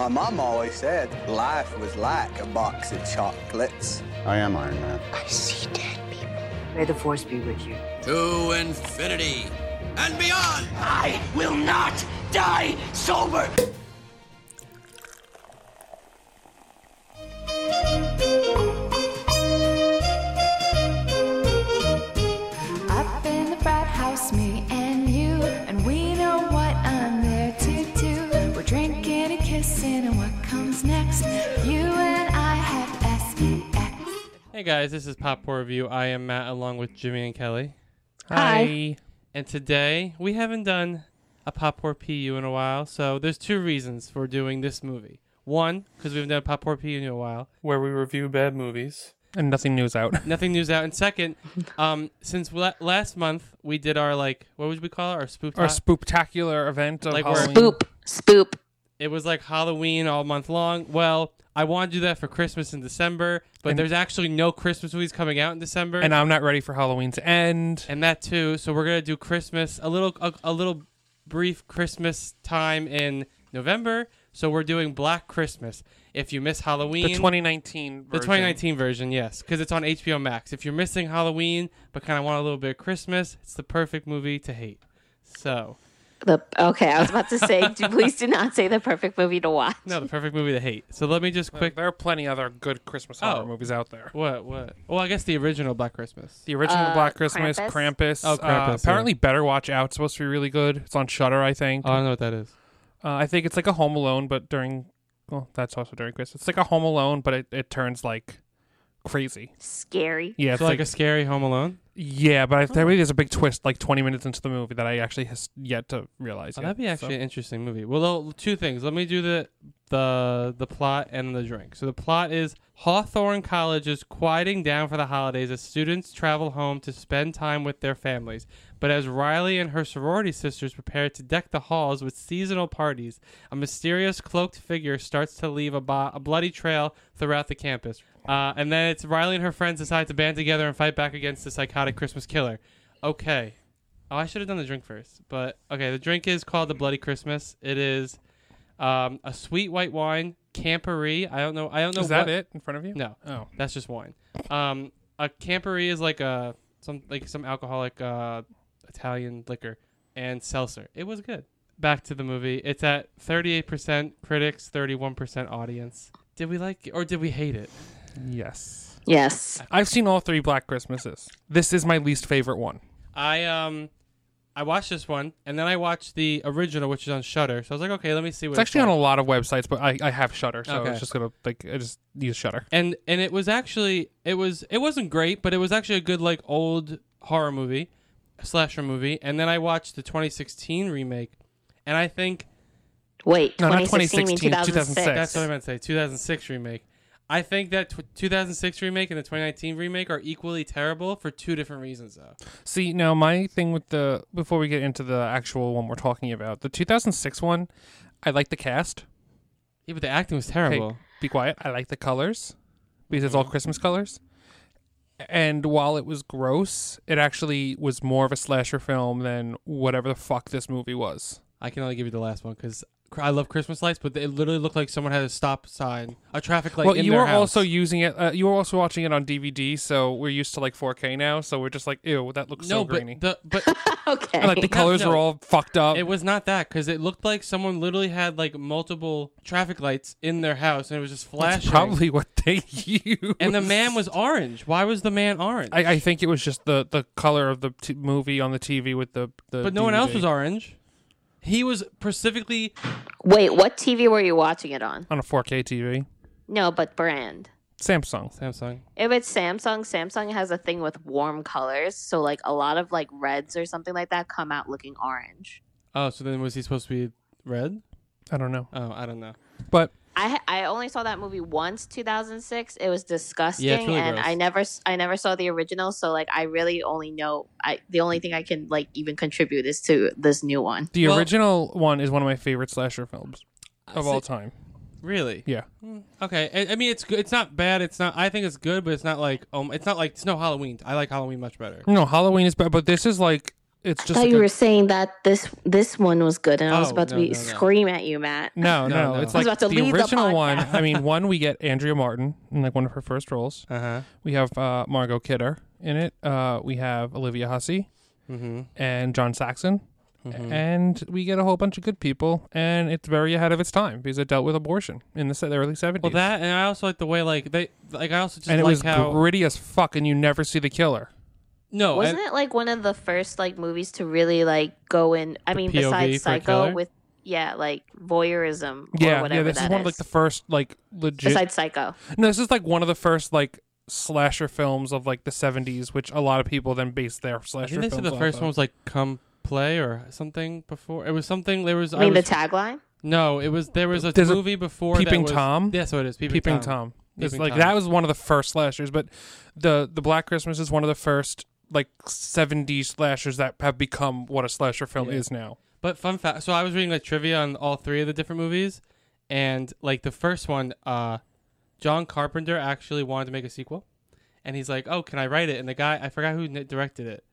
My mom always said life was like a box of chocolates. I am Iron Man. I see dead people. May the force be with you. To infinity and beyond! I will not die sober! Hey guys, this is Pop War Review. I am Matt along with Jimmy and Kelly. Hi. And today we haven't done a Pop War PU in a while, so there's two reasons for doing this movie. One, because we haven't done a Pop War PU in a while, where we review bad movies. And nothing new's out. Nothing news out. And second, um, since la- last month we did our like, what would we call it? Our spook. Our spooktacular event of Like we're- Halloween. Spoop. Spoop. it was like Halloween all month long. Well, I want to do that for Christmas in December, but And- there's actually no Christmas movies coming out in December. And I'm not ready for Halloween to end. and that too. So we're gonna do Christmas a little a, a little brief Christmas time in November. So we're doing Black Christmas. If you miss Halloween, The 2019 version. the 2019 version, yes, because it's on HBO Max. If you're missing Halloween but kind of want a little bit of Christmas, it's the perfect movie to hate. So The okay, I was about to say, do, please do not say the perfect movie to watch. no, the perfect movie to hate. So let me just Quick. quick. There are plenty other good Christmas horror Oh. movies out there. What what? Well, I guess the original Black Christmas. The original Uh, Black Christmas, Krampus? Krampus. Oh, uh, Krampus, apparently, Better Watch Out. supposed to be really good. It's on Shudder, I think. Oh, I don't know what that is. Uh, I think it's like a Home Alone, but during. Well, that's also during Christmas. It's like a Home Alone, but it, it turns like crazy. Scary. Yeah, it's So like, like, a scary Home Alone. yeah, but I, there oh. really is a big twist like 20 minutes into the movie that I actually has yet to realize. Oh, yet. that'd be So- actually an interesting movie. Well, though, two things. Let me do the the the plot and the drink. So the plot is Hawthorne College is quieting down for the holidays as students travel home to spend time with their families. But as Riley and her sorority sisters prepare to deck the halls with seasonal parties, a mysterious cloaked figure starts to leave a, bo- a bloody trail throughout the campus. Uh, and then it's Riley and her friends decide to band together and fight back against the psychotic Christmas killer. Okay. Oh, I should have done the drink first. But okay, the drink is called the Bloody Christmas. It is um, a sweet white wine, Campari. I don't know. I don't know. Is that what- it in front of you? No, Oh. that's just wine. Um, a Campari is like a some like some alcoholic uh, Italian liquor and seltzer. It was good. Back to the movie. It's at 38% critics, 31% audience. Did we like it or did we hate it? Yes. Yes. I've seen all three Black Christmases. This is my least favorite one. I um I watched this one and then I watched the original which is on Shudder. So I was like, okay, let me see what It's actually like. on a lot of websites, but I, I have Shudder, so Okay. it's just gonna like I just use Shudder. and and it was actually it was it wasn't great, but it was actually a good like old horror movie, slasher movie. And then I watched the 2016 remake, and I think Wait, No, not 2016, you 2016, 2006. 2006. that's what I meant to say. 2006 remake. I think that tw 2006 remake and the 2019 remake are equally terrible for two different reasons, though. See, now my thing with the before we get into the actual one we're talking about, the 2006 one, I like the cast. Yeah, but the acting was terrible. Be quiet. I like the colors because it's all mm. Christmas colors. And while it was gross, it actually was more of a slasher film than whatever the fuck this movie was. I can only give you the last one because I love Christmas lights, but it literally looked like someone had a stop sign, a traffic light. well, in you their were house. also using it. Uh, you were also watching it on DVD, so we're used to like 4K now. So we're just like, ew, that looks no, so but grainy. the but okay. And, like the colors no. were all fucked up. It was not that because it looked like someone literally had like multiple traffic lights in their house and it was just That's flashing. probably what they used. And the man was orange. Why was the man orange? I, I think it was just the, the color of the t- movie on the TV with the. the but no one else was orange. He was specifically Wait, what TV were you watching it on? on a 4K TV. No, but brand. Samsung. Samsung. If it's Samsung, Samsung has a thing with warm colors. So like a lot of like reds or something like that come out looking orange. Oh, so then was he supposed to be red? I don't know, Oh, I don't know. but I I only saw that movie once, 2006. It was disgusting, Yeah, really and gross. I never s- I never saw the original. So like I really only know I the only thing I can like even contribute is to this new one. the Well- original one is one of my favorite slasher films of all time. Really? Yeah, Okay. I, I mean, it's good. It's not bad. It's not. I think it's good, but it's not like um. It's not like it's no Halloween. I like Halloween much better. no, Halloween is better, but this is like It's just. I thought you a- were saying that this this one was good, and I was Oh, about to be no, no. scream at you, Matt. no, No, no, no. It's I like about to the leave the original one. I mean, one we get Andrea Martin in like one of her first roles. Uh huh. We have uh, Margot Kidder in it. Uh, we have Olivia Hussey Mm-hmm. and John Saxon. Mhm. And we get a whole bunch of good people, and it's very ahead of its time because it dealt with abortion in the, the early 70s. Well, that and I also like the way like they like I also just and it like was how gritty as fuck, and you never see the killer. No Wasn't and- it like one of the first like movies to really like go in? I mean, POV besides Psycho, with yeah, like voyeurism or Yeah, whatever yeah. This that is one of like the first like legit. besides Psycho. no, this is like one of the first like slasher films of like the 70s, which a lot of people then based their slasher. I slasher think they said films the first of. one was like "Come Play" or something before. It was something. There was. I mean, was, the tagline. no, it was there was a There's a movie before that Peeping was- Tom? Yeah, so it is Peeping, Peeping Tom. Tom. It's like Tom. that was one of the first slashers, but the the Black Christmas is one of the first like 70 slashers that have become what a slasher film Yeah. is now. But fun fact. So I was reading like trivia on all three of the different movies, and like the first one, uh, John Carpenter actually wanted to make a sequel, and he's like, "Oh, can I write it?" And the guy, I forgot who directed it,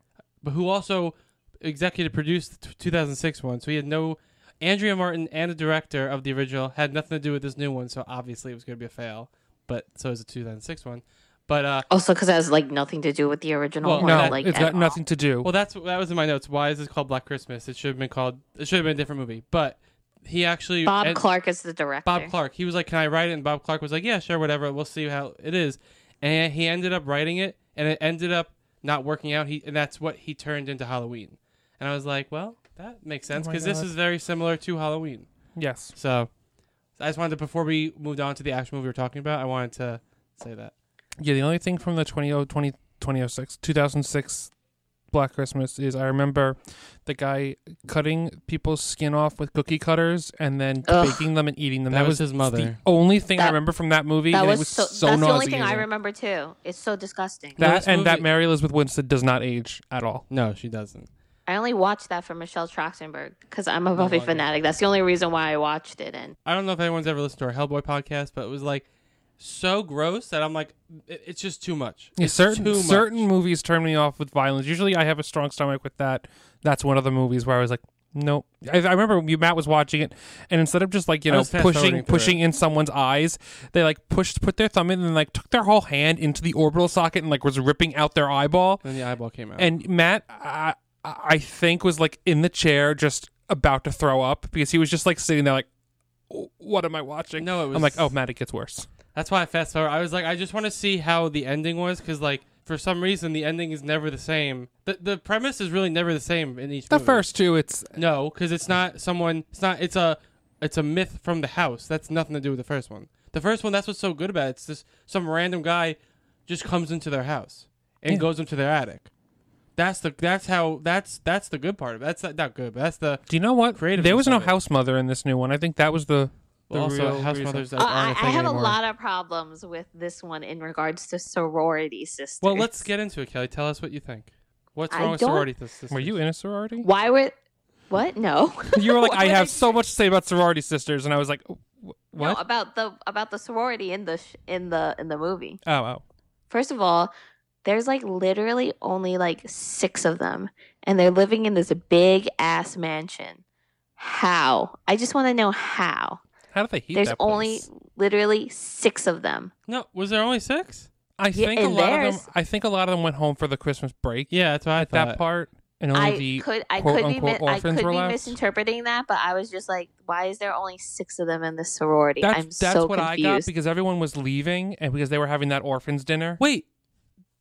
but who also executive produced the t- 2006 one. So he had no. Andrea Martin and the director of the original had nothing to do with this new one, so obviously it was going to be a fail. But so is the 2006 one. But uh, Also, because it has like nothing to do with the original Well, one. No, that- like it's at got all. nothing to do. Well, that's that was in my notes. Why is this called Black Christmas? It should have been called. It should have been a different movie. But he actually Bob and- Clark is the director. Bob Clark. He was like, "Can I write it?" And Bob Clark was like, "Yeah, sure, whatever. We'll see how it is." And he ended up writing it, and it ended up not working out. He and that's what he turned into Halloween. And I was like, "Well, that makes sense my because this is very similar to Halloween." yes. So, I just wanted to before we moved on to the actual movie we were talking about, I wanted to say that. Yeah, the only thing from the 20, 20, 2006, 2006 Black Christmas is I remember the guy cutting people's skin off with cookie cutters and then Ugh. baking them and eating them. That That, was his the mother. only thing I remember from that movie. That and was, it was so. so, that's the only thing I remember too. It's so disgusting. That this and that Mary Elizabeth Winstead does not age at all. No, she doesn't. I only watched that for Michelle Trachtenberg because I'm a Buffy wonder. fanatic. That's the only reason why I watched it. And I don't know if anyone's ever listened to our Hellboy podcast, but it was like so gross that I'm like, it, it's just too much. Yeah, It's certain too much. certain movies turn me off with violence. Usually, I have a strong stomach with that. That's one of the movies where I was like, nope. I, I remember you, Matt was watching it, and instead of just like you know pushing pushing in someone's eyes, they like pushed put their thumb in and like took their whole hand into the orbital socket and like was ripping out their eyeball. And the eyeball came out. And Matt, I, I think was like in the chair just about to throw up because he was just like sitting there like, what am I watching? No, it was- I'm like, oh, Matt, it gets worse. That's why I fast forward. I was like, I just want to see how the ending was because, like, for some reason, the ending is never the same. the The premise is really never the same in each. The movie. first two, it's no, because it's not someone. It's not. It's a. It's a myth from the house. That's nothing to do with the first one. The first one, that's what's so good about it. It's just some random guy just comes into their house and Yeah. goes into their attic. That's the. That's how. That's that's the good part of it. That's not, not good, but that's the. Do you know what? Creativeness There was no house mother in this new one. I think that was the. The Well, also, real house reason. mothers that Uh, aren't I, a I thing have anymore. a lot of problems with this one in regards to sorority sisters. Well, let's get into it, Kelly. Tell us what you think. What's I wrong with don't- sorority sisters? Were you in a sorority? Why would? What? No. You were like, I would have so much to say about sorority sisters, and I was like, "Wh- No, what? about the about the sorority in the sh- in the in the movie. oh, oh. First of all, there's like literally only like six of them, and they're living in this big ass mansion. How? I just want to know how. How do they heat There's that only literally six of them. No, was there only six? I Yeah, think a and lot of theirs- them. I think a lot of them went home for the Christmas break. Yeah, that's what I thought. that part, and only I the could I quote could be unquote mi- I orphans could were be left. misinterpreting that, but I was just like, why is there only six of them in this sorority? That's I'm that's so what confused. I got because everyone was leaving, and because they were having that orphans dinner. Wait,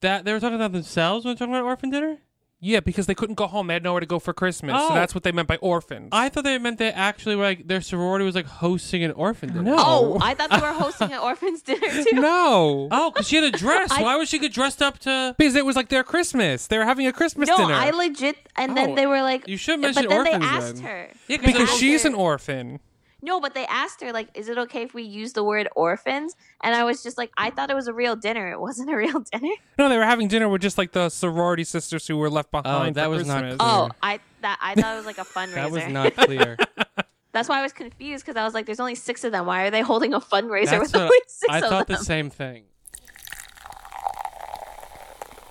that they were talking about themselves when they were talking about orphan dinner? Yeah, because they couldn't go home. They had nowhere to go for Christmas, so Oh. that's what they meant by orphans. I thought they meant they actually were like their sorority was like hosting an orphan dinner. No. oh, I thought they were hosting an orphans dinner too. no. Oh, because she had a dress. I- Why would she get dressed up to? Because it was like their Christmas. They were having a Christmas No, dinner. No, I legit, and Oh, then they were like, you should but mention then orphans they asked then. her. Yeah, because she's her- an orphan. No, but they asked her like, "Is it okay if we use the word orphans?" And I was just like, I thought it was a real dinner. It wasn't a real dinner. No, they were having dinner with just like the sorority sisters who were left behind. Oh, that for was not Christmas. clear. Oh, I that I thought it was like a fundraiser. That was not clear. That's why I was confused because I was like, "There's only six of them. Why are they holding a fundraiser That's with what only six I of them?" I thought the same thing.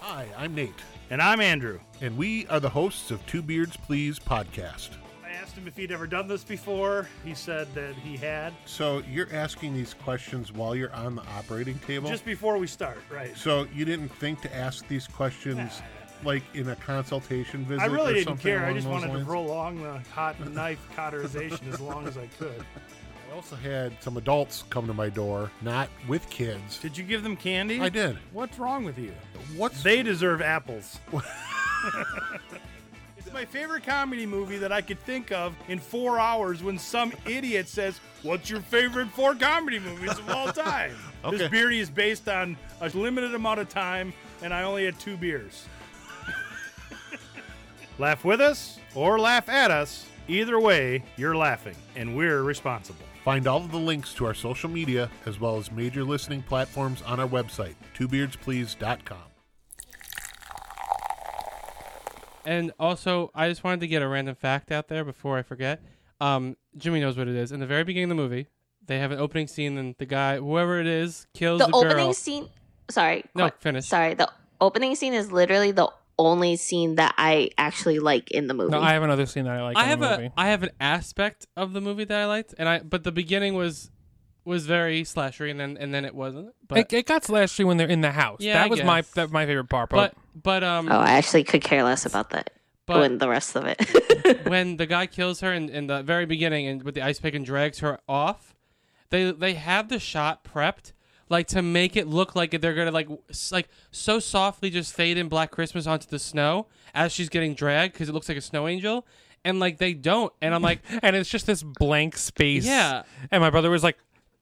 Hi, I'm Nate. And I'm Andrew. And we are the hosts of Two Beards Please podcast. I asked him if he'd ever done this before. He said that he had. So you're asking these questions while you're on the operating table? Just before we start, right? So you didn't think to ask these questions like in a consultation visit? I really or didn't care. I just wanted lines? to prolong the hot knife cauterization as long as I could. I also had some adults come to my door, not with kids. Did you give them candy? I did. What's wrong with you? What's They deserve apples. my favorite comedy movie that I could think of in four hours when some idiot says, What's your favorite four comedy movies of all time? Okay. This beardy is based on a limited amount of time, and I only had two beers. laugh with us or laugh at us. Either way, you're laughing, and we're responsible. Find all of the links to our social media as well as major listening platforms on our website, twobeardsplease.com. And also, I just wanted to get a random fact out there before I forget. Um, Jimmy knows what it is. In the very beginning of the movie, they have an opening scene, and the guy, whoever it is, kills The the, girl. opening scene. Sorry. No, Cor- finish. Sorry. The opening scene is literally the only scene that I actually like in the movie. No, I have another scene that I like. I in have the movie. I have an aspect of the movie that I liked, and I but the beginning was was very slashery, and then and then it wasn't. But it, it got slashy when they're in the house. Yeah, that I was my that my favorite part. but But, but um oh, I actually could care less about that. But- when the rest of it. when the guy kills her in, in the very beginning and with the ice pick and drags her off, they they have the shot prepped like to make it look like they're gonna like like so softly just fade in Black Christmas onto the snow as she's getting dragged because it looks like a snow angel, and like they don't, and I'm like, and it's just this blank space. Yeah. And my brother was like,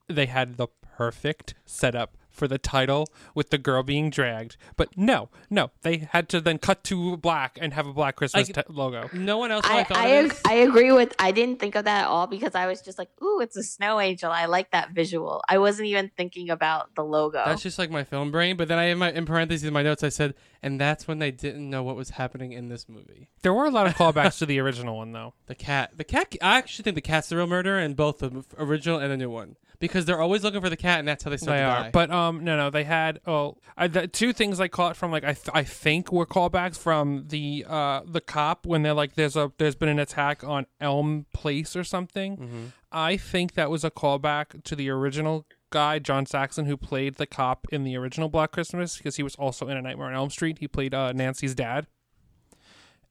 they had the perfect setup for the title with the girl being dragged, but no, no, they had to then cut to black and have a Black Christmas Like, te- logo. no one else I, I thought I, of ag- this. I agree with. I didn't think of that at all because I was just like, "Ooh, it's a snow angel." I like that visual. I wasn't even thinking about the logo. That's just like my film brain. But then I in my in parentheses in my notes I said, and that's when they didn't know what was happening in this movie. There were a lot of callbacks to the original one though. The cat, the cat. I actually think the cat's the real murderer in both the original and the new one because they're always looking for the cat, and that's how they start They to are, die. but um, no, no, they had oh, I, the two things I caught from like I th- I think were callbacks from the uh the cop when they're like there's a there's been an attack on Elm Place or something. Mm-hmm. I think that was a callback to the original guy John Saxon who played the cop in the original Black Christmas because he was also in A Nightmare on Elm Street. He played uh, Nancy's dad.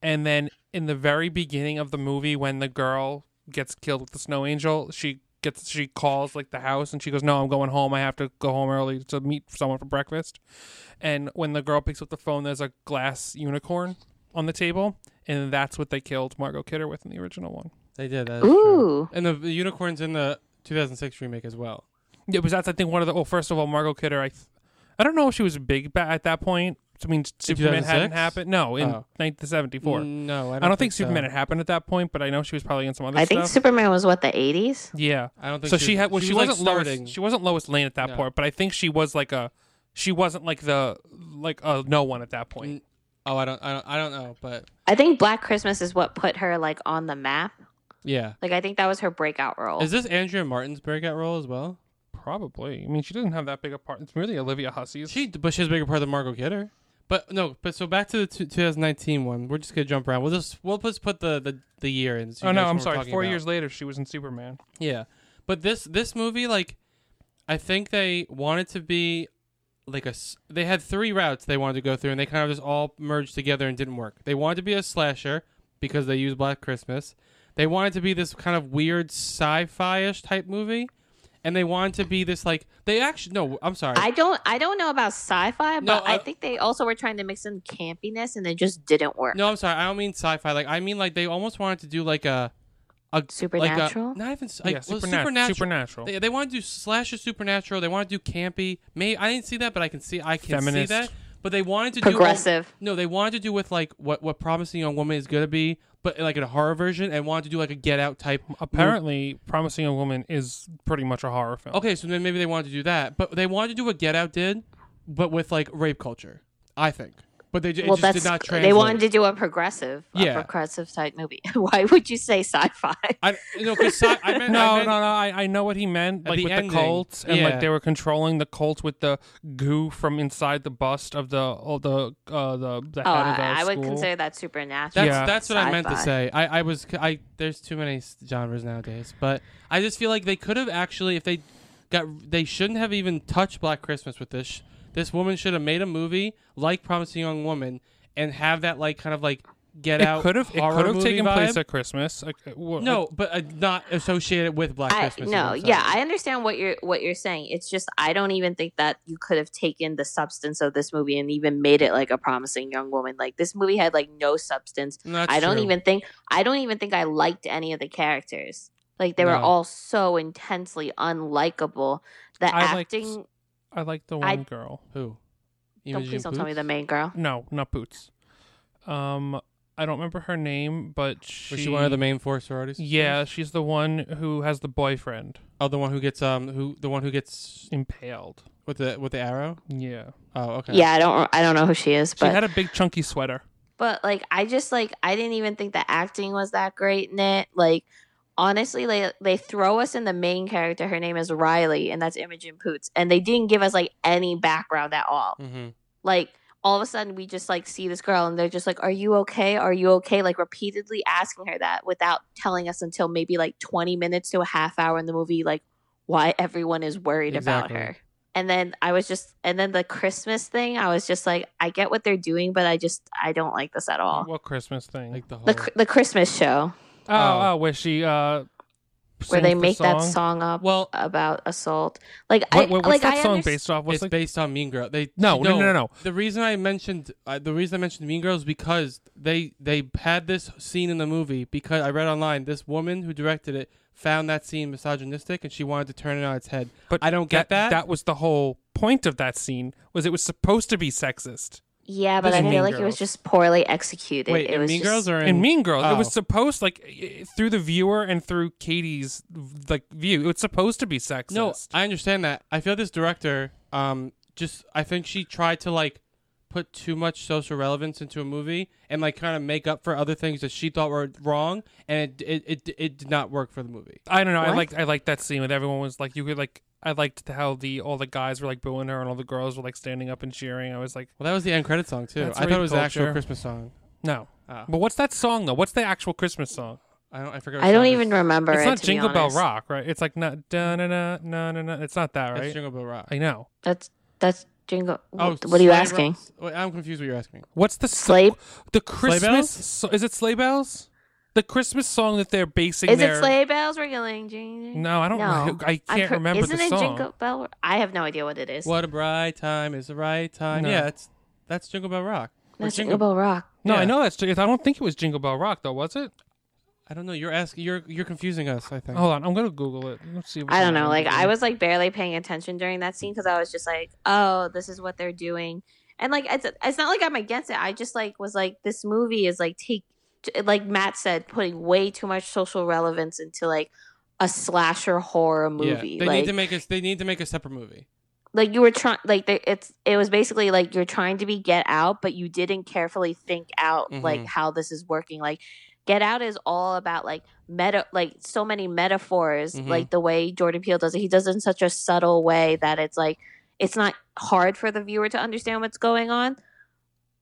And then in the very beginning of the movie, when the girl gets killed with the snow angel, she gets she calls like the house and she goes, "No, I'm going home. I have to go home early to meet someone for breakfast." And when the girl picks up the phone, there's a glass unicorn on the table, and that's what they killed Margot Kidder with in the original one. they did that. is true. And the, the unicorns in the 2006 remake as well. Yeah, because that's I think one of the. Well, first of all, Margot Kidder, I, th- I don't know if she was big ba- at that point. I mean, Superman hadn't happened. No, in Oh. 1974. Mm, no, I I don't, don't, think, Superman so. had happened at that point, but I know she was probably in some other I stuff. think Superman was what the '80s. Yeah. I don't think so. she- She had. Well, she she, was, like, wasn't Lois. She wasn't Lois Lane at that No. point, but I think she was like a. She wasn't like the like a no one at that point. Oh, I don't, I don't, I don't know, but I think Black Christmas is what put her like on the map. yeah. Like I think that was her breakout role. Is this Andrea Martin's breakout role as well? Probably. I mean, she doesn't have that big a part. It's really Olivia Hussey's. She, but she has a bigger part than Margot Kidder. But no, but so back to the two- 2019 one. We're just gonna jump around. We'll just we'll just put the the, the year in. so oh no, I'm sorry. Four about. years later, she was in Superman. Yeah, but this this movie, like, I think they wanted to be like a. They had three routes they wanted to go through, and they kind of just all merged together and didn't work. They wanted to be a slasher because they used Black Christmas. They wanted to be this kind of weird sci-fi-ish type movie, and they wanted to be this like they actually no. I'm sorry. I don't I don't know about sci-fi, but No, I uh, think they also were trying to mix in campiness and it just didn't work. No, I'm sorry. I don't mean sci-fi. Like I mean like they almost wanted to do like a a Supernatural? Like a, not even like Yeah, well, supernat- supernatural. supernatural. They, they want to do slasher supernatural. They want to do campy. May I didn't see that, but I can see I can Feminist. see that. But they wanted to Progressive. do no. They wanted to do with like what what promising young woman is gonna be, but like in a horror version, and wanted to do like a Get Out type. Apparently, Promising a Woman is pretty much a horror film. Okay, so then maybe they wanted to do that, but they wanted to do what Get Out did, but with like rape culture. I think. But they ju- it well, just that's did not translate. they wanted to do a progressive, a progressive type movie. Why would you say sci-fi? I no, because I meant no, I meant, no, no. I, I know what he meant, like the with ending, the cults, and yeah. like they were controlling the cult with the goo from inside the bust of the oh, the uh, the the Oh, head of the I, I would consider that supernatural. That's Yeah. that's what I meant to say. I, I was I there's too many genres nowadays, but I just feel like they could have actually if they got they shouldn't have even touched Black Christmas with this. This woman should have made a movie like Promising Young Woman and have that like kind of like Get it Out could have it could have movie taken place at Christmas. Like, uh, no, but uh, not associated with Black I, Christmas. no, yeah. I understand what you're what you're saying. It's just I don't even think that you could have taken the substance of this movie and even made it like a promising young woman. Like this movie had like no substance. That's I don't true. even think I don't even think I liked any of the characters. Like they were all so intensely unlikable. The I liked- acting. I like the I- one girl. Who? Don't Imogen please don't tell me Poots? the main girl. No, not Boots. Um, I don't remember her name, but she Was she one of the main four sororities? Yeah, she's the one who has the boyfriend Oh, the one who gets um who the one who gets impaled. with the with the arrow. Yeah, Oh, okay. Yeah, I don't I don't know who she is, but she but had a big chunky sweater. but like I just like I didn't even think the acting was that great in it. Like honestly, they they throw us in the main character. Her name is Riley, and that's Imogen Poots, and they didn't give us like any background at all. Mm-hmm. Like all of a sudden, we just like see this girl, and they're just like, "Are you okay? Are you okay?" Like repeatedly asking her that without telling us until maybe like twenty minutes to a half hour in the movie, like why everyone is worried Exactly. about her. And then I was just, and then the Christmas thing, I was just like, I get what they're doing, but I just, I don't like this at all. What Christmas thing? Like the whole. The the Christmas show oh, Oh. oh, where she uh, where they the make that song? song up Well- about assault. Like What, I what- what's like that I song underst- based off? What's it's like based on Mean Girls. They No, no, no, no, no. The reason I mentioned uh, the reason I mentioned Mean Girls is because they they had this scene in the movie because I read online this woman who directed it found that scene misogynistic and she wanted to turn it on its head. But I don't get that. That was the whole point of that scene. Was it was supposed to be sexist. Yeah, but I is feel Mean like it was just poorly executed. Wait, it was Mean just, Girls or in, In Mean Girls, it Oh. was supposed like through the viewer and through Katie's like view. It was supposed to be sexist. No, I understand that. I feel this director, um, just I think she tried to like put too much social relevance into a movie and like kind of make up for other things that she thought were wrong, and it it it, it did not work for the movie. I don't know. I like I liked that scene with everyone was like you could like I liked how the all the guys were like booing her and all the girls were like standing up and cheering. I was like, Well, that was the end credit song too. That's I thought rape it was the actual culture. Christmas song. no. Oh. But what's that song though? What's the actual Christmas song? I don't. I forgot. what I don't song even is. remember it's it. not to be Jingle Bell honest. Rock, right? It's like not da na na na na na. It's not that, right? It's right? Jingle Bell Rock. I know. That's that's Jingle. Oh, what, what are you Sleigh asking? Ro- Wait, I'm confused. What you're asking. What's the Sleigh- the Christmas? bells? so, is it sleigh bells? The Christmas song that they're basing Is their it sleigh bells ringling? Jing, No, I don't know. I can't cr- remember Isn't the it song. Jingle Bell? I have no idea what it is. What a bright time is the right time. No. Yeah, it's that's Jingle Bell Rock. That's Jingle Bell Rock. No, I know that's. I don't think it was Jingle Bell Rock though, was it? I don't know. You're asking. You're you're confusing us. I think. Hold on, I'm gonna Google it. Let's see. what I don't know. Like. I was like barely paying attention during that scene because I was just like, oh, this is what they're doing, and like it's it's not like I'm against it. I just like was like this movie is like take like Matt said, putting way too much social relevance into like a slasher horror movie. Yeah, they like need to make us. They need to make a separate movie. like you were trying like there, it's it was basically like you're trying to be Get Out, but you didn't carefully think out like Mhm. how this is working. Like Get Out is all about like meta, like so many metaphors. Mhm. Like the way Jordan Peele does it, he does it in such a subtle way that it's like it's not hard for the viewer to understand what's going on.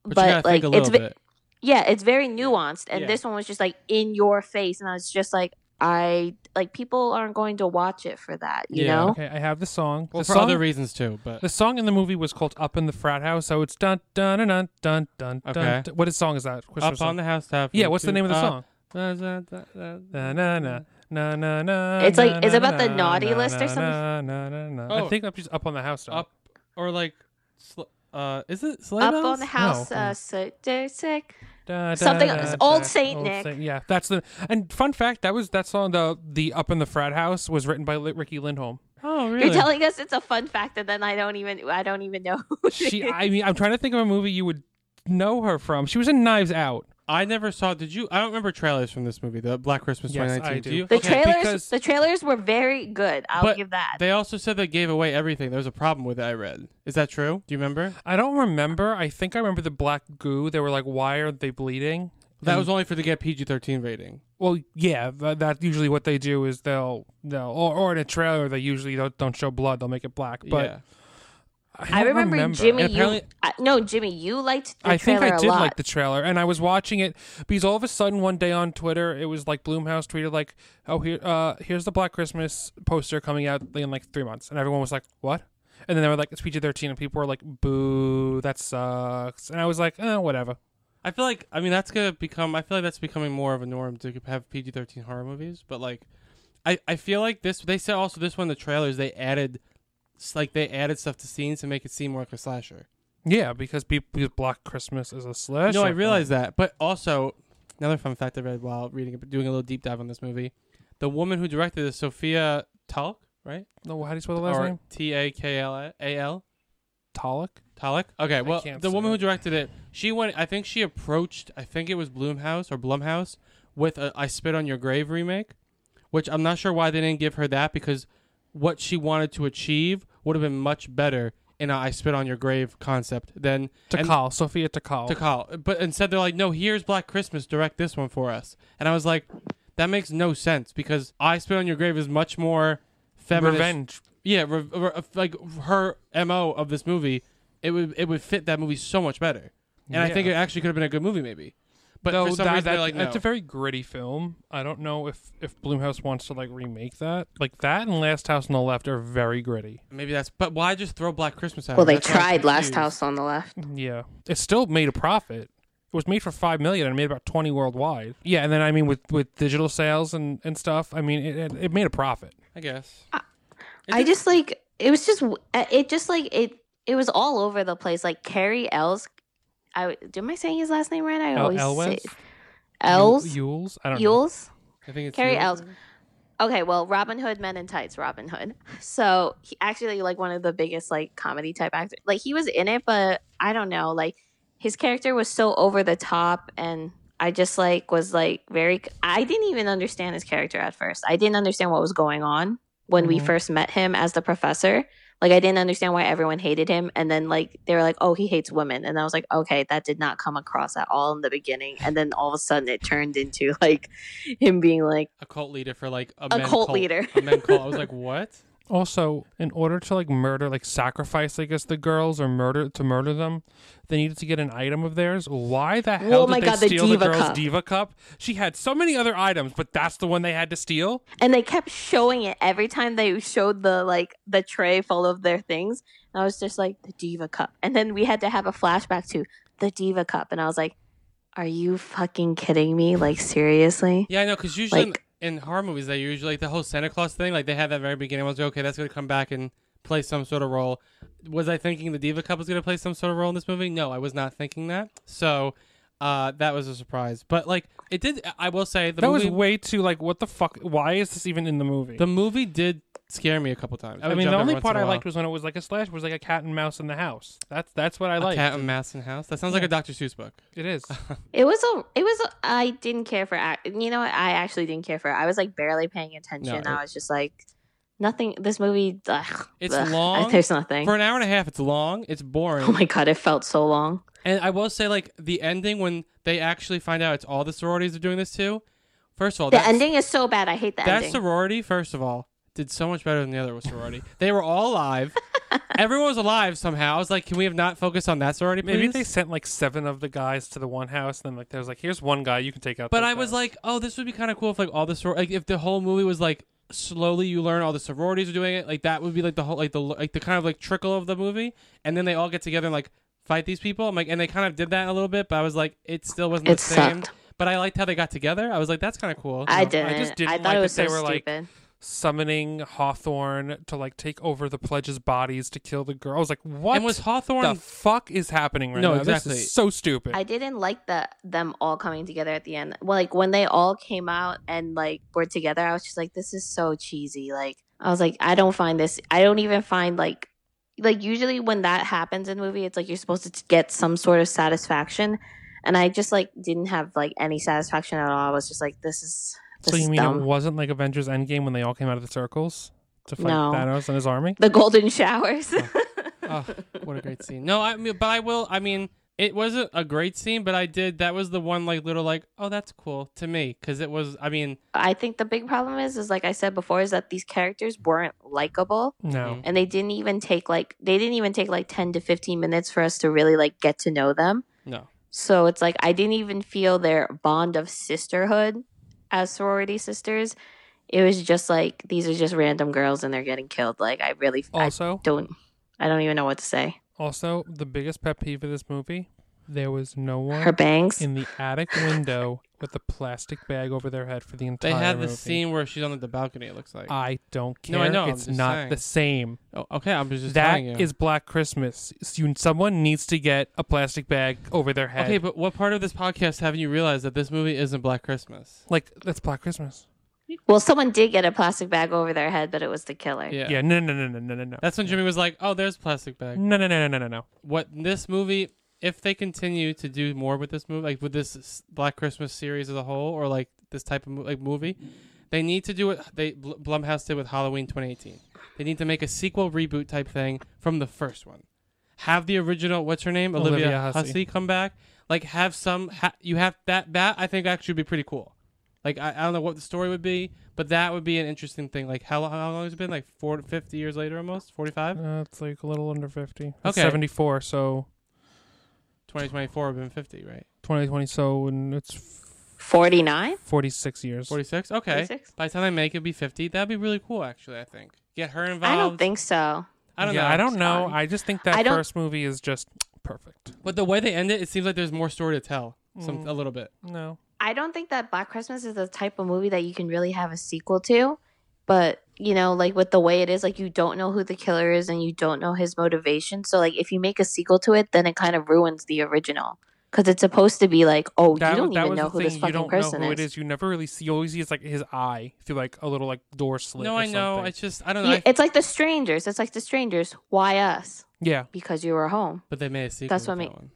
But, But, like a it's bit. Yeah, it's very nuanced, and Yeah. this one was just like in your face, and I was just like, I like people aren't going to watch it for that, you Yeah. know. Okay, I have the song. Well, the for song, other reasons too. But The song in the movie was called "Up in the Frat House," so it's dun dun dun dun dun dun. Okay. dun. What is song is that? Christmas up song. on the housetop. Yeah, what's the name of the uh, song? Na na na na na na. It's like- na, it's about na, the naughty na, list or something? Na, na, na, na. I Oh. think I'm just up on the house. Up or like, sl- uh, is it sleigh Up bells? on the house, No. uh, so they're sick. Da, da, Something da, else. da, Old da. Saint Nick. yeah, that's the. And fun fact, that was that song. The the Up in the Frat House was written by Riki Lindhome. Oh, really? You're telling us it's a fun fact, and then I don't even I don't even know. Who She. I mean, I'm trying to think of a movie you would know her from. She was in Knives Out. I never saw. Did you? I don't remember trailers from this movie, the Black Christmas Yes, 2019. I do. you? The Okay. trailers, because- the trailers were very good. I'll But give that. They also said they gave away everything. There was a problem with it. I read. Is that true? Do you remember? I don't remember. I think I remember the black goo. They were like, "Why are they bleeding?" That And- was only for to get PG thirteen rating. Well, yeah, that, that's usually what they do is they'll they'll or, or in a trailer they usually don't, don't show blood. They'll make it black. But yeah. I, I don't remember, Jimmy. And You, apparently- I, no, Jimmy, you liked the I think trailer I did lot. like the trailer, and I was watching it because all of a sudden one day on Twitter, it was like Blumhouse tweeted like, "Oh, here, uh, here's the Black Christmas poster coming out in like three months," and everyone was like, "What?" And then they were like, "It's PG-13," and people were like, "Boo, that sucks." And I was like, "Eh, whatever." I feel like I mean that's gonna become. I feel like that's becoming more of a norm to have PG thirteen horror movies. But like, I I feel like this. They said also this one the trailers they added, s- like they added stuff to scenes to make it seem more like a slasher. Yeah, because people Black Christmas is a slasher. No, I realize that, but also another fun fact I read while reading, doing a little deep dive on this movie. The woman who directed it, Sophia Tulk, right? No, how do you spell the last or name? T A K L A L. Talik. Talik. Okay, well, the woman who directed it, she went. I think she approached. I think it was Bloomhouse or Blumhouse with a "I Spit on Your Grave" remake, which I'm not sure why they didn't give her that because what she wanted to achieve would have been much better in a "I Spit on Your Grave" concept than and- Takal, Sophia Takal. Takal. But instead, they're like, "No, here's Black Christmas. Direct this one for us." And I was like, "That makes no sense because "I Spit on Your Grave" is much more feminist Revenge. yeah, re- re- like her mo of this movie, it would it would fit that movie so much better, and I think it actually could have been a good movie, maybe. But no, for some that, reason, they're that- like, no. it's a very gritty film. I don't know if if Blumhouse wants to like remake that. Like that and Last House on the Left are very gritty. maybe that's. But why just throw Black Christmas out? well, they That's tried Last. House on the Left. Yeah, it still made a profit. It was made for five million and made about twenty worldwide. Yeah, and then I mean with with digital sales and and stuff, I mean it it, it made a profit. I guess. I just like it was just it just like it it was all over the place. Like Cary Els, I am I saying his last name right? I El- always Elwes? say Els Yules, I don't know. Yules. I think it's Cary. Els. Okay, well, Robin Hood, Men in Tights, Robin Hood. So he actually like one of the biggest like comedy type actors. Like he was in it, but I don't know. Like his character was so over the top, and I just like was like very. I didn't even understand his character at first. I didn't understand what was going on when we Mhm. first met him as the professor. Like I didn't understand why everyone hated him, and then like they were like, "Oh, he hates women," and I was like, "Okay, that did not come across at all in the beginning." And then all of a sudden, it turned into like him being like, A cult leader for like a, A men cult leader. A men cult. I was like, what? Also, in order to like murder, like sacrifice, I guess the girls or murder to murder them, they needed to get an item of theirs. Why the oh hell Oh did my they God, the steal the Diva girl's Cup. diva cup? She had so many other items, but that's the one they had to steal. and they kept showing it every time they showed the like the tray full of their things. And I was just like, the Diva Cup, and then we had to have a flashback to the Diva Cup, and I was like, "Are you fucking kidding me? Like seriously?" Yeah, I know. Because usually Like- in, horror movies, they usually like the whole Santa Claus thing. Like they had that very beginning. I was like, okay, that's gonna come back and play some sort of role. Was I thinking the Diva Cup was gonna play some sort of role in this movie? No, I was not thinking that. So. Uh, that was a surprise, but like it did. I will say the that movie, was way too like, what the fuck? Why is this even in the movie? the movie did scare me a couple times. I would mean, the only part in a I while. liked was when it was like a slash, was like a cat and mouse in the house. That's that's what I a liked. cat and mouse in house. That sounds like a Dr. Seuss book. It is. It was a. It was. A, I didn't care for. You know, what? I actually didn't care for. it. I was like barely paying attention. No, it- I was just like, nothing. This movie. Ugh, It's ugh, long. There's nothing. For an hour and a half, it's long. It's boring. oh my god, it felt so long. And I will say, like the ending when they actually find out it's all the sororities are doing this too. First of all, The ending is so bad. I hate that. that ending. sorority, first of all, did so much better than the other sorority. they were all alive. Everyone was alive somehow. I was like, can we have not focused on that sorority, please? Maybe they sent like seven of the guys to the one house, and then like there was like, here's one guy you can take out. But those I was like, oh, this would be kind of cool if like all the sor- like if the whole movie was like slowly you learn all the sororities are doing it. Like that would be like the whole like the like the kind of like trickle of the movie, and then they all get together and like fight these people. I'm like, and they kind of did that a little bit, but I was like, it still wasn't It the same. sucked. But I liked how they got together. I was like, that's kind of cool. I I didn't. I, just didn't thought like it was that they so were, like, stupid. Summoning Hawthorne to like take over the pledge's bodies to kill the girl. I was like, what? And was Hawthorne the fuck is happening right No, now? exactly. This is so stupid. I didn't like the them all coming together at the end. Well, like when they all came out and like were together, I was just like, this is so cheesy. Like I was like, I don't find this. I don't even find like like usually when that happens in a movie, it's like you're supposed to get some sort of satisfaction. and I just like didn't have like any satisfaction at all. I was just like, this is this So you is mean dumb. it wasn't like Avengers Endgame when they all came out of the circles to fight No. Thanos and his army? the golden showers. Oh, oh what a great scene. No, I mean, but I will. I mean, it wasn't a great scene, but I did. That was the one like little like, oh, that's cool to me because it was. I mean, I think the big problem is, is like I said before, is that these characters weren't likable, No. Mm-hmm. and they didn't even take like they didn't even take like ten to fifteen minutes for us to really like get to know them. no. So it's like I didn't even feel their bond of sisterhood as sorority sisters. It was just like these are just random girls and they're getting killed. Like I really I Also, don't I don't even know what to say. also the biggest pet peeve of this movie, there was no one Her bangs. in the attic window with a plastic bag over their head for the entire They had the movie. scene where she's on the balcony. It looks like. I don't care. No, I know, I'm It's just not saying. the same. oh, okay, I'm just That telling you. is Black Christmas. You, someone needs to get a plastic bag over their head. Okay, but what part of this podcast haven't you realized that this movie isn't Black Christmas? like that's Black Christmas. Well, someone did get a plastic bag over their head, but it was the killer. Yeah. Yeah. No. No. No. No. No. No. No. That's when Jimmy was like, "Oh, there's a plastic bag." No. No. No. No. No. No. No. What this movie, if they continue to do more with this movie, like with this Black Christmas series as a whole, or like this type of like movie, they need to do what they Bl- Blumhouse did with Halloween 2018. They need to make a sequel reboot type thing from the first one. Have the original, what's her name, Olivia, Olivia Hussey. Hussey. come back. Like have some, ha- you have that. That I think actually would be pretty cool. Like I, I don't know what the story would be, but that would be an interesting thing. Like how how long has it been? Like 40, 50 years later, almost forty five. Uh, it's like a little under fifty. It's Okay. Seventy-four. So 2024 would have been 50, right? twenty twenty. So and it's Forty nine. forty-six years. 46? Okay. 46? By the time they make it, be 50. That'd be really cool, actually, I think. Get her involved. I don't think so. I don't yeah, know. I don't know. Sorry. I just think that first movie is just perfect. But the way they end it, it seems like there's more story to tell. Some Mm. A little bit. No. I don't think that Black Christmas is the type of movie that you can really have a sequel to. But, you know, like with the way it is, like you don't know who the killer is and you don't know his motivation. So, like, if you make a sequel to it, then it kind of ruins the original. Because it's supposed to be like, oh, That, you don't even know who thing. this You fucking don't know person who is. it is. You never really see. You always see it's like his eye through like a little like door slit. No, or I know. It's just, I don't know. Yeah, I- it's like the strangers. It's like the strangers. Why us? Yeah. Because you were home. but they made a sequel. That's what with I that one.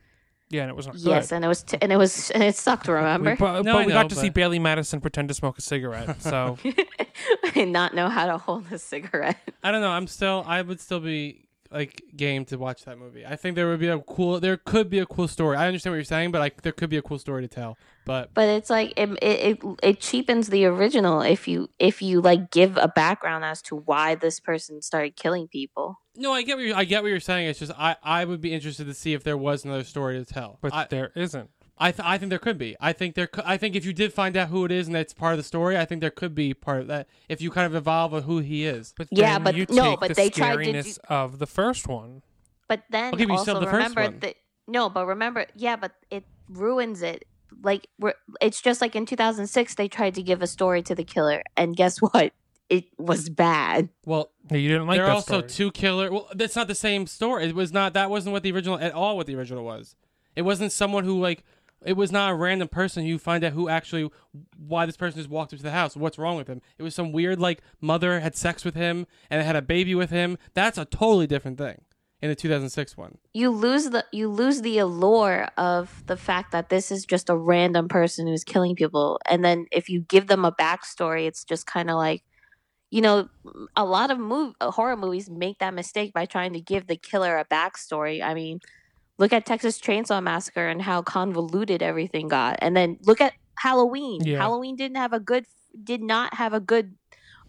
Yeah, and it was not good. Yes, and it was, t- and it was, and it sucked. Remember, We, but No, but I we know, got to see Bailee Madison pretend to smoke a cigarette. So and not know how to hold a cigarette. I don't know. I'm still, I would still be like game to watch that movie. I think there would be a cool, there could be a cool story. I understand what you're saying, but like there could be a cool story to tell. But But it's like it, it it it cheapens the original if you if you like give a background as to why this person started killing people. no, I get what you're, I get what you're saying. It's just I, I would be interested to see if there was another story to tell. but I, there isn't. I, th- I think there could be. I think there. Could, I think if you did find out who it is and that's part of the story, I think there could be part of that. If you kind of evolve on who he is. But Yeah, then but you no, take but the they tried to do- scariness of the first one. But then Okay, but you still also have the first remember one. that no, but remember, yeah, but it ruins it. Like we're, it's just like in 2006 they tried to give a story to the killer, and guess what? It was bad. Well, Yeah, you didn't like there are also story. two killer. Well, that's not the same story. It was not. That wasn't what the original at all. What the original was. It wasn't someone who like. It was not a random person. You find out who actually why this person just walked into the house. What's wrong with him? It was some weird like mother had sex with him and had a baby with him. That's a totally different thing. In the 2006 one. You lose the you lose the allure of the fact that this is just a random person who's killing people, and then if you give them a backstory, it's just kind of like, you know, a lot of mov- uh, horror movies make that mistake by trying to give the killer a backstory. I mean, look at Texas Chainsaw Massacre and how convoluted everything got, and then look at Halloween. Yeah. Halloween didn't have a good, did not have a good.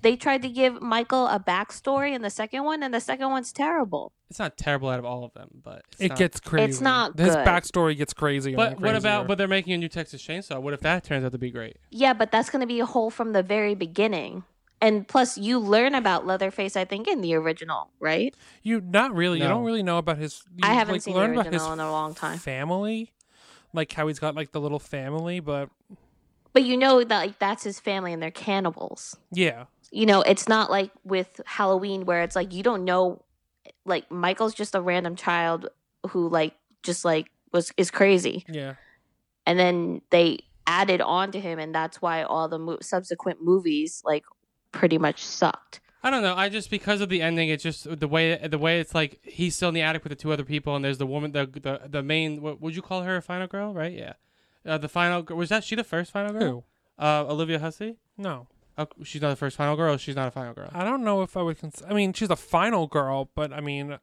They tried to give Michael a backstory in the second one, and the second one's terrible. It's not terrible out of all of them, but it's It not- gets crazy. It's not His good. backstory gets crazy. But what about? But they're making a new Texas Chainsaw. What if that turns out to be great? Yeah, but that's going to be a hole from the very beginning. And plus, you learn about Leatherface, I think, in the original, right? you not really? You don't really know about his. You, I haven't like, seen the learn about original his in a long time. Family, like how he's got like the little family, but But you know that like that's his family and they're cannibals. yeah, You know, it's not like with Halloween where it's like you don't know like Michael's just a random child who like just like was is crazy. yeah. And then they added on to him and that's why all the mo- subsequent movies like pretty much sucked. I don't know. I just because of the ending, it's just the way the way it's like he's still in the attic with the two other people, and there's the woman, the the, the main. What would you call her? A final girl, right? Yeah. Uh, the final girl was that she the first final girl? Who? Uh, Olivia Hussey. No. Oh, she's not the first final girl. She's not a final girl. I don't know if I would. Cons- I mean, she's a final girl, but I mean,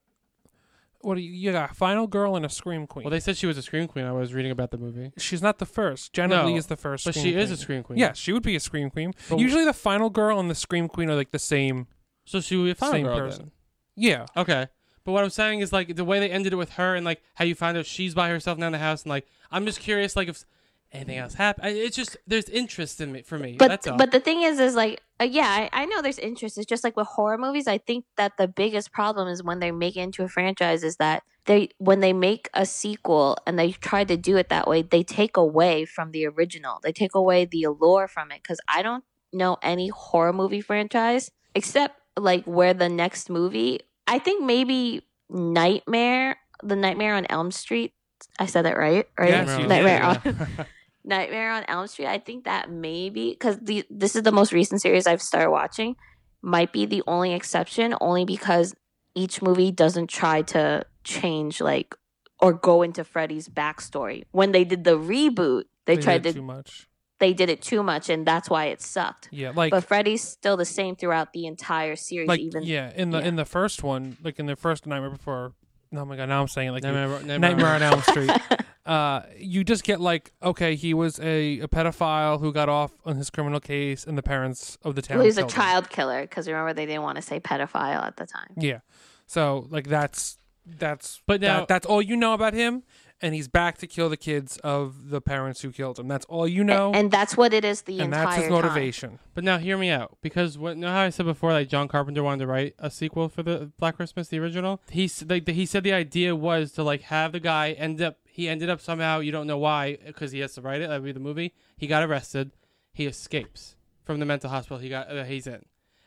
what do you, you got? A final girl and a scream queen. Well, they said she was a scream queen. I was reading about the movie. She's not the first. Jenna No, Lee is the first. but scream she is queen. a scream queen. Yeah, she would be a scream queen. But- Usually, the final girl and the scream queen are like the same. So she would be a final Same girl person. then. Yeah. Okay. But what I'm saying is like the way they ended it with her and like how you find out she's by herself now in the house and like I'm just curious like if anything else happened. It's just there's interest in me for me. But That's all. but the thing is, is like, uh, yeah, I, I know there's interest. It's just like with horror movies. I think that the biggest problem is when they make it into a franchise is that they when they make a sequel and they try to do it that way, they take away from the original. They take away the allure from it because I don't know any horror movie franchise except like where the next movie. I think maybe Nightmare, the Nightmare on Elm Street. I said that right, right? Yes, you did, Nightmare yeah. Nightmare on Elm Street. I think that maybe because this is the most recent series I've started watching, might be the only exception. Only because each movie doesn't try to change like or go into Freddy's backstory. When they did the reboot, they, They tried did to too much. they did it too much, and that's why it sucked. Yeah, like but Freddy's still the same throughout the entire series. like even yeah in the yeah. in the first one, like in the first Nightmare Before. Oh my god! Now I'm saying it like Nightmare- Nightmare, Nightmare- on Elm Street. uh, you just get like, okay, he was a, a pedophile who got off on his criminal case, and the parents of the town. well, he's a killed him. child killer because remember they didn't want to say pedophile at the time. Yeah. So like that's that's But now- that, that's all you know about him, and he's back to kill the kids of the parents who killed him. That's all you know, and that's what it is the and entire that's his time. motivation. But now hear me out because what know how I said before like John Carpenter wanted to write a sequel for the Black Christmas the original. He s- like he said the idea was to like have the guy end up he ended up somehow you don't know why because he has to write it that would be the movie. He got arrested. He escapes from the mental hospital he got uh, he's in.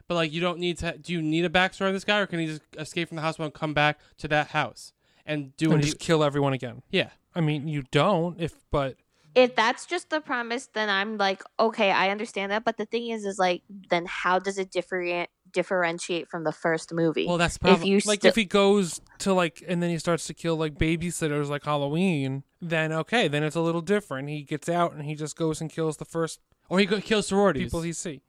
But like you don't need to do you need a backstory on this guy or can he just escape from the hospital and come back to that house and do And what he just kill everyone again. Yeah. I mean, you don't if but if that's just the premise, then I'm like, okay, I understand that. But the thing is, is like, then how does it differentiate differentiate from the first movie? Well, that's if probably you like sti- if he goes to like and then he starts to kill like babysitters like Halloween, then okay, then it's a little different. He gets out and he just goes and kills the first or he go- kills sororities. people he see.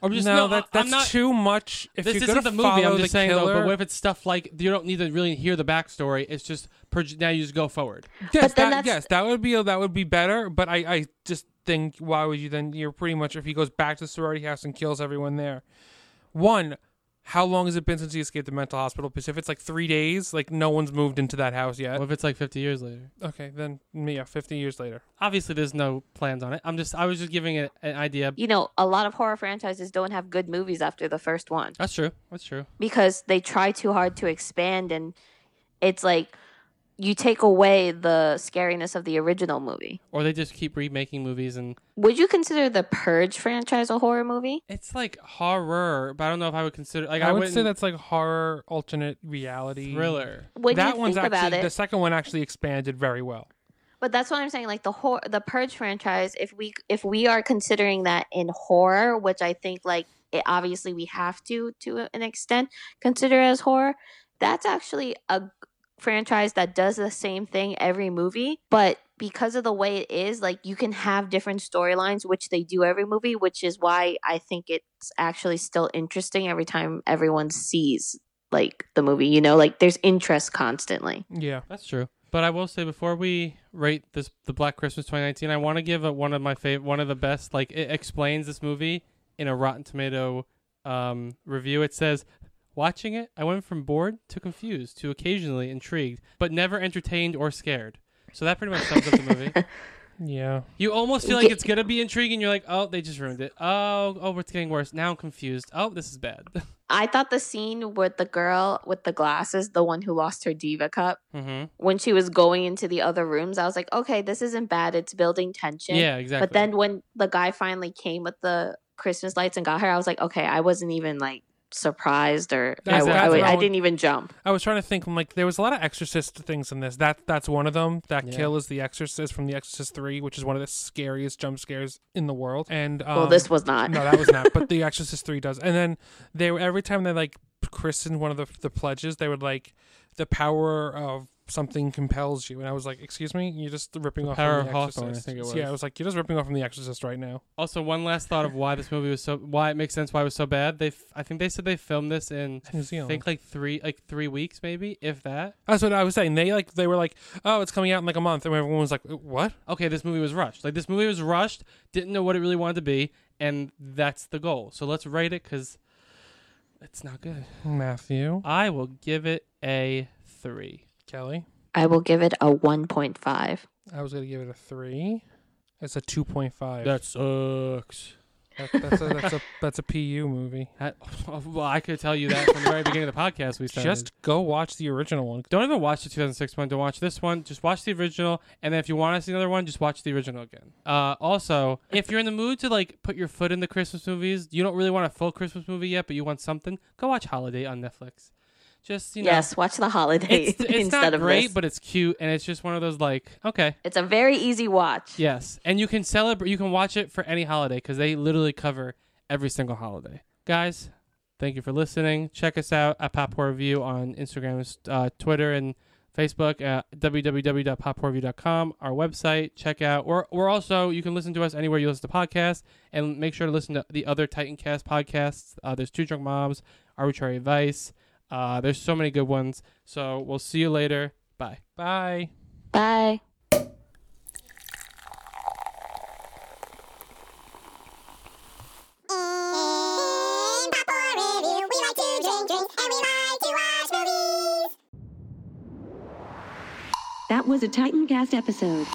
Or just no, no, that I'm that's not- too much. If this you're isn't gonna the movie. follow I'm the just saying killer, though. But what if it's stuff like you don't need to really hear the backstory? It's just per, now you just go forward. Yes, that, yes, that would be that would be better. But I, I just think why would you then? You're pretty much if he goes back to the sorority house and kills everyone there. One, how long has it been since he escaped the mental hospital? Because if it's like three days, like no one's moved into that house yet. What if it's like 50 years later? Okay, then yeah, fifty years later. Obviously, there's no plans on it. I'm just I was just giving it an idea. you know, a lot of horror franchises don't have good movies after the first one That's true. That's true. because they try too hard to expand, and it's like you take away the scariness of the original movie. Or they just keep remaking movies and Would you consider the Purge franchise a horror movie? it's like horror, but I don't know if I would consider like I, I, would wouldn't say that's like horror alternate reality thriller. When that you one's think about actually it, the second one actually expanded very well. But that's what I'm saying. Like the hor- the Purge franchise, if we if we are considering that in horror, which I think like it, obviously we have to to an extent consider as horror, that's actually a g- franchise that does the same thing every movie. But because of the way it is, like you can have different storylines, which they do every movie, which is why I think it's actually still interesting every time everyone sees like the movie. You know, like there's interest constantly. Yeah. That's true. But I will say before we rate this the Black Christmas 2019, I want to give a, one of my favorite, one of the best. Like it explains this movie in a Rotten Tomato um, review. It says, "Watching it, I went from bored to confused to occasionally intrigued, but never entertained or scared." So that pretty much sums up the movie. Yeah. You almost feel like it's gonna be intriguing. You're like, "Oh, they just ruined it. Oh, oh, it's getting worse. Now I'm confused. Oh, this is bad." I thought the scene with the girl with the glasses, the one who lost her diva cup, mm-hmm. when she was going into the other rooms, I was like, okay, this isn't bad. It's building tension. Yeah, exactly. But then when the guy finally came with the Christmas lights and got her, I was like, okay, I wasn't even like surprised or I, That's- I, that's would- I I didn't even jump. I was trying to think. I'm like, there was a lot of Exorcist things in this. That that's one of them. That Yeah. kill is the Exorcist from the Exorcist Three, which is one of the scariest jump scares in the world. And um, well, this was not. no, that was not. But the Exorcist Three does. And then they were every time they like christened one of the the pledges, they would like the power of something compels you. And I was like, excuse me, you're just ripping off Power from the of Hawthorne, I think it was. Yeah, I was like, you're just ripping off from the Exorcist right now. Also, one last thought of why this movie was so why it makes sense why it was so bad. They, f- I think they said they filmed this in New I Zealand. think like three like three weeks maybe, if that. That's what I was saying. They like they were like, oh, it's coming out in like a month, and everyone was like, what? Okay, this movie was rushed. Like this movie was rushed, didn't know what it really wanted to be, and that's the goal. So let's rate it because it's not good. Matthew, I will give it a three. Kelly, I will give it a 1.5. I was gonna give it a three. It's a two point five. That sucks. That, that's a that's a that's a PU movie. That, well, I could tell you that from the very beginning of the podcast. We started. Just go watch the original one. don't even watch the 2006 one. Don't watch this one. Just watch the original, and then if you want to see another one, just watch the original again. Uh, also, if you're in the mood to like put your foot in the Christmas movies, you don't really want a full Christmas movie yet, but you want something, go watch Holidate on Netflix. Just you know, yes, watch the Holidate it's, it's instead not of great, this. but it's cute, and it's just one of those like okay, it's a very easy watch. yes, and you can celebrate. You can watch it for any holiday because they literally cover every single holiday. Guys, thank you for listening. Check us out at Popcorn Review on Instagram, uh, Twitter, and Facebook at www.popcornreview.com. Our website. Check out. We're, we're also you can listen to us anywhere you listen to podcasts, and make sure to listen to the other Titancast podcasts. Uh, there's Two Drunk Moms, Arbitrary Advice. Uh, there's so many good ones. So we'll see you later. Bye. Bye. Bye. In Popcorn Review, we like to drink drinks and we like to watch movies. That was a Titancast episode.